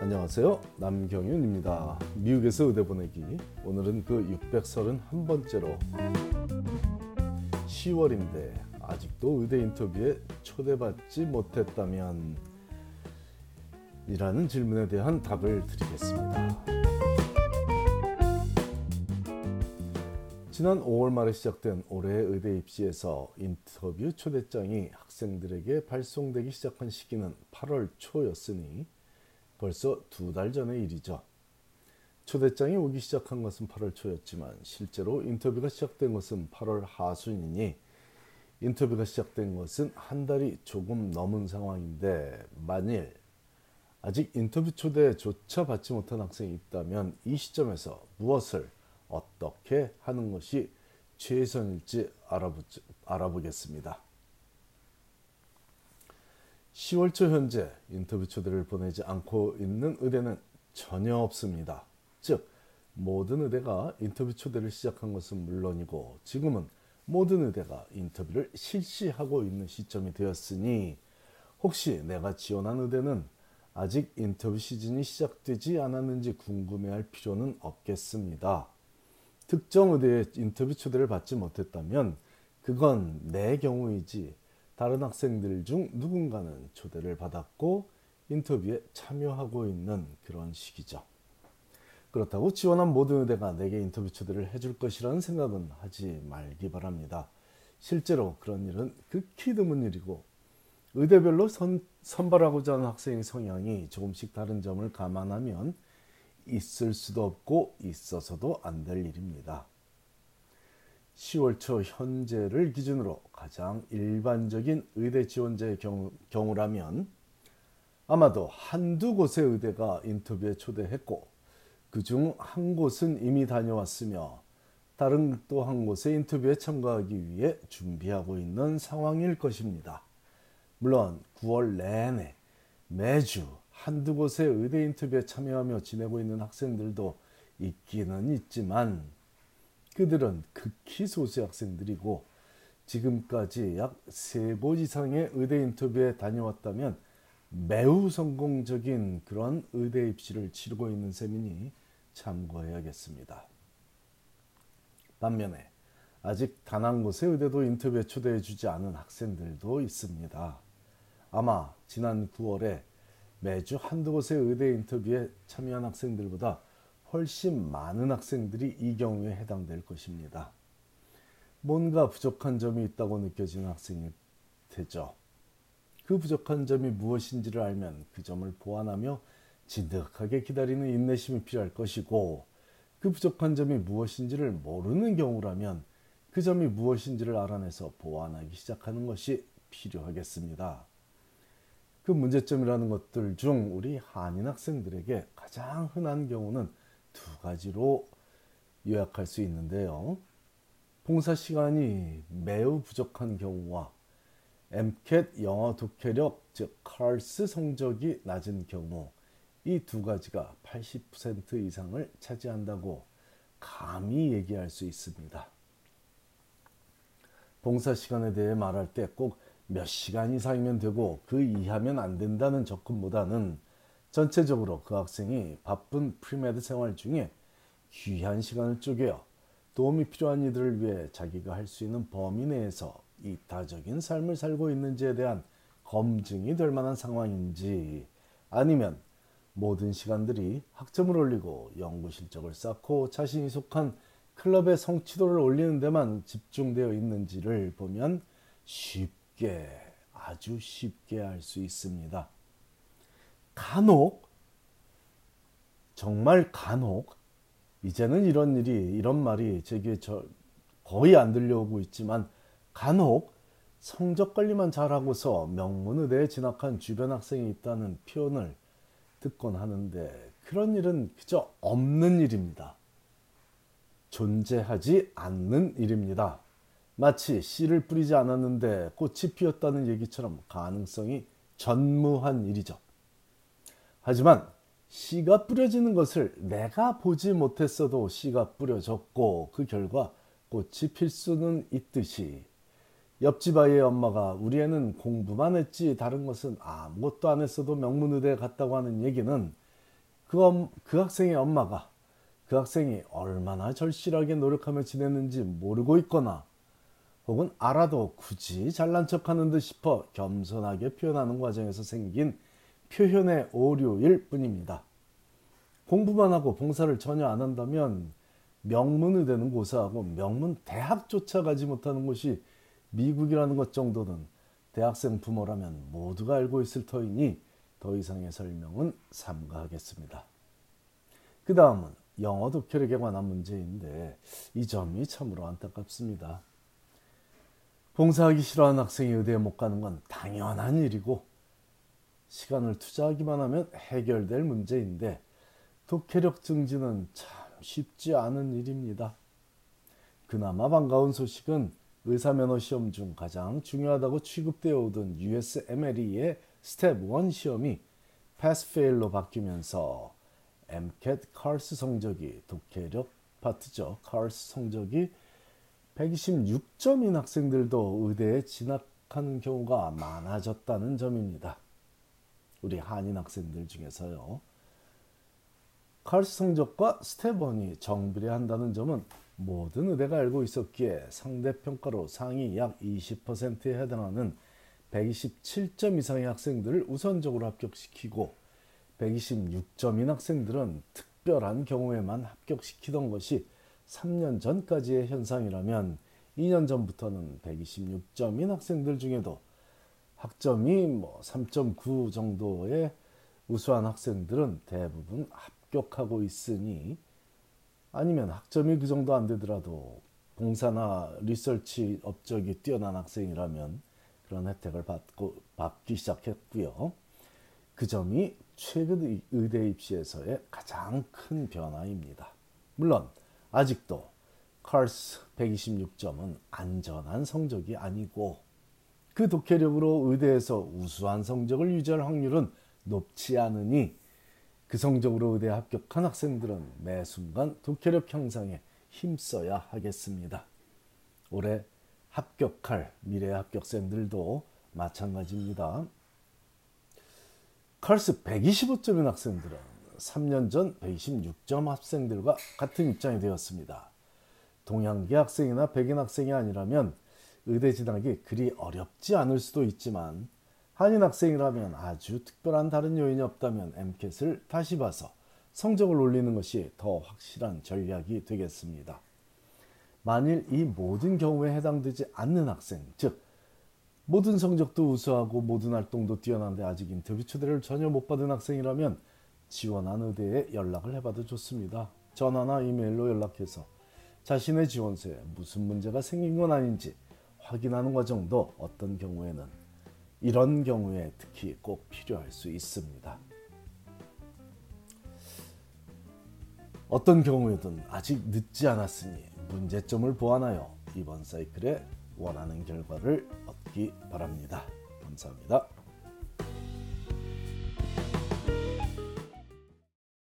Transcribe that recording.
안녕하세요. 남경윤입니다. 미국에서 의대 보내기. 오늘은 그 631번째로 10월인데 아직도 의대 인터뷰에 초대받지 못했다면 이라는 질문에 대한 답을 드리겠습니다. 지난 5월 말에 시작된 올해 의대 입시에서 인터뷰 초대장이 학생들에게 발송되기 시작한 시기는 8월 초였으니 벌써 두 달 전의 일이죠. 초대장이 오기 시작한 것은 8월 초였지만 실제로 인터뷰가 시작된 것은 8월 하순이니 인터뷰가 시작된 것은 한 달이 조금 넘은 상황인데 만일 아직 인터뷰 초대조차 받지 못한 학생이 있다면 이 시점에서 무엇을 어떻게 하는 것이 최선일지 알아보, 알아보겠습니다. 10월 초 현재 인터뷰 초대를 보내지 않고 있는 의대는 전혀 없습니다. 즉 모든 의대가 인터뷰 초대를 시작한 것은 물론이고 지금은 모든 의대가 인터뷰를 실시하고 있는 시점이 되었으니 혹시 내가 지원한 의대는 아직 인터뷰 시즌이 시작되지 않았는지 궁금해할 필요는 없겠습니다. 특정 의대에 인터뷰 초대를 받지 못했다면 그건 내 경우이지 다른 학생들 중 누군가는 초대를 받았고 인터뷰에 참여하고 있는 그런 시기죠. 그렇다고 지원한 모든 의대가 내게 인터뷰 초대를 해줄 것이라는 생각은 하지 말기 바랍니다. 실제로 그런 일은 극히 드문 일이고 의대별로 선, 선발하고자 하는 학생의 성향이 조금씩 다른 점을 감안하면 있을 수도 없고 있어서도 안 될 일입니다. 10월 초 현재를 기준으로 가장 일반적인 의대 지원자의 경우, 경우라면 아마도 한두 곳의 의대가 인터뷰에 초대했고 그 중 한 곳은 이미 다녀왔으며 다른 또 한 곳에 인터뷰에 참가하기 위해 준비하고 있는 상황일 것입니다. 물론 9월 내내 매주 한두 곳의 의대 인터뷰에 참여하며 지내고 있는 학생들도 있기는 있지만 그들은 극히 소수 학생들이고 지금까지 약세곳 이상의 의대 인터뷰에 다녀왔다면 매우 성공적인 그런 의대 입시를 치르고 있는 셈이니 참고해야겠습니다. 반면에 아직 단 한 곳의 의대도 인터뷰에 초대해 주지 않은 학생들도 있습니다. 아마 지난 9월에 매주 한두 곳의 의대 인터뷰에 참여한 학생들보다 훨씬 많은 학생들이 이 경우에 해당될 것입니다. 뭔가 부족한 점이 있다고 느껴지는 학생일 테죠. 그 부족한 점이 무엇인지를 알면 그 점을 보완하며 진득하게 기다리는 인내심이 필요할 것이고 그 부족한 점이 무엇인지를 모르는 경우라면 그 점이 무엇인지를 알아내서 보완하기 시작하는 것이 필요하겠습니다. 그 문제점이라는 것들 중 우리 한인 학생들에게 가장 흔한 경우는 두 가지로 요약할 수 있는데요. 봉사 시간이 매우 부족한 경우와 MCAT 영어 독해력 즉 CARS 성적이 낮은 경우 이 두 가지가 80% 이상을 차지한다고 감히 얘기할 수 있습니다. 봉사 시간에 대해 말할 때 꼭 몇 시간 이상이면 되고 그 이하면 안 된다는 접근보다는 전체적으로 그 학생이 바쁜 pre-med 생활 중에 귀한 시간을 쪼개어 도움이 필요한 이들을 위해 자기가 할 수 있는 범위 내에서 이타적인 삶을 살고 있는지에 대한 검증이 될 만한 상황인지 아니면 모든 시간들이 학점을 올리고 연구 실적을 쌓고 자신이 속한 클럽의 성취도를 올리는 데만 집중되어 있는지를 보면 쉽게 아주 쉽게 알 수 있습니다. 간혹 정말 간혹 이제는 이런 일이 이런 말이 제게 저 거의 안 들려오고 있지만 간혹 성적 관리만 잘하고서 명문의대에 진학한 주변 학생이 있다는 표현을 듣곤 하는데 그런 일은 그저 없는 일입니다. 존재하지 않는 일입니다. 마치 씨를 뿌리지 않았는데 꽃이 피었다는 얘기처럼 가능성이 전무한 일이죠. 하지만 씨가 뿌려지는 것을 내가 보지 못했어도 씨가 뿌려졌고 그 결과 꽃이 필 수는 있듯이 옆집 아이의 엄마가 우리 애는 공부만 했지 다른 것은 아무것도 안 했어도 명문의대에 갔다고 하는 얘기는 그, 엄, 그 학생의 엄마가 그 학생이 얼마나 절실하게 노력하며 지냈는지 모르고 있거나 혹은 알아도 굳이 잘난 척하는 듯 싶어 겸손하게 표현하는 과정에서 생긴 표현의 오류일 뿐입니다. 공부만 하고 봉사를 전혀 안 한다면 명문의대는 고사하고 명문 대학조차 가지 못하는 곳이 미국이라는 것 정도는 대학생 부모라면 모두가 알고 있을 터이니 더 이상의 설명은 삼가하겠습니다. 그 다음은 영어 독해력에 관한 문제인데 이 점이 참으로 안타깝습니다. 봉사하기 싫어하는 학생이 의대에 못 가는 건 당연한 일이고 시간을 투자하기만 하면 해결될 문제인데 독해력 증진은 참 쉽지 않은 일입니다. 그나마 반가운 소식은 의사 면허 시험 중 가장 중요하다고 취급되어 오던 USMLE의 Step 1 시험이 pass fail로 바뀌면서 MCAT CARS 성적이 독해력 파트죠. CARS 성적이 126점인 학생들도 의대에 진학하는 경우가 많아졌다는 점입니다. 우리 한인 학생들 중에서요. CARS 성적과 Step One이 정비례한다는 점은 모든 의대가 알고 있었기에 상대평가로 상위 약 20%에 해당하는 127점 이상의 학생들을 우선적으로 합격시키고 126점인 학생들은 특별한 경우에만 합격시키던 것이 3년 전까지의 현상이라면 2년 전부터는 126점인 학생들 중에도 학점이 뭐 3.9 정도의 우수한 학생들은 대부분 합격하고 있으니 아니면 학점이 그 정도 안 되더라도 봉사나 리서치 업적이 뛰어난 학생이라면 그런 혜택을 받고 받기 시작했고요. 그 점이 최근 의대 입시에서의 가장 큰 변화입니다. 물론 아직도 칼스 126점은 안전한 성적이 아니고 그 독해력으로 의대에서 우수한 성적을 유지할 확률은 높지 않으니 그 성적으로 의대 합격한 학생들은 매 순간 독해력 향상에 힘써야 하겠습니다. 올해 합격할 미래 합격생들도 마찬가지입니다. 칼스 125점인 학생들은 3년 전 126점 학생들과 같은 입장이 되었습니다. 동양계 학생이나 백인 학생이 아니라면 의대 진학이 그리 어렵지 않을 수도 있지만 한인 학생이라면 아주 특별한 다른 요인이 없다면 MCAT을 다시 봐서 성적을 올리는 것이 더 확실한 전략이 되겠습니다. 만일 이 모든 경우에 해당되지 않는 학생, 즉 모든 성적도 우수하고 모든 활동도 뛰어난데 아직 인터뷰 초대를 전혀 못 받은 학생이라면 지원한 의대에 연락을 해봐도 좋습니다. 전화나 이메일로 연락해서 자신의 지원서에 무슨 문제가 생긴 건 아닌지 확인하는 과정도 어떤 경우에는 이런 경우에 특히 꼭 필요할 수 있습니다. 어떤 경우에든 아직 늦지 않았으니 문제점을 보완하여 이번 사이클에 원하는 결과를 얻기 바랍니다. 감사합니다.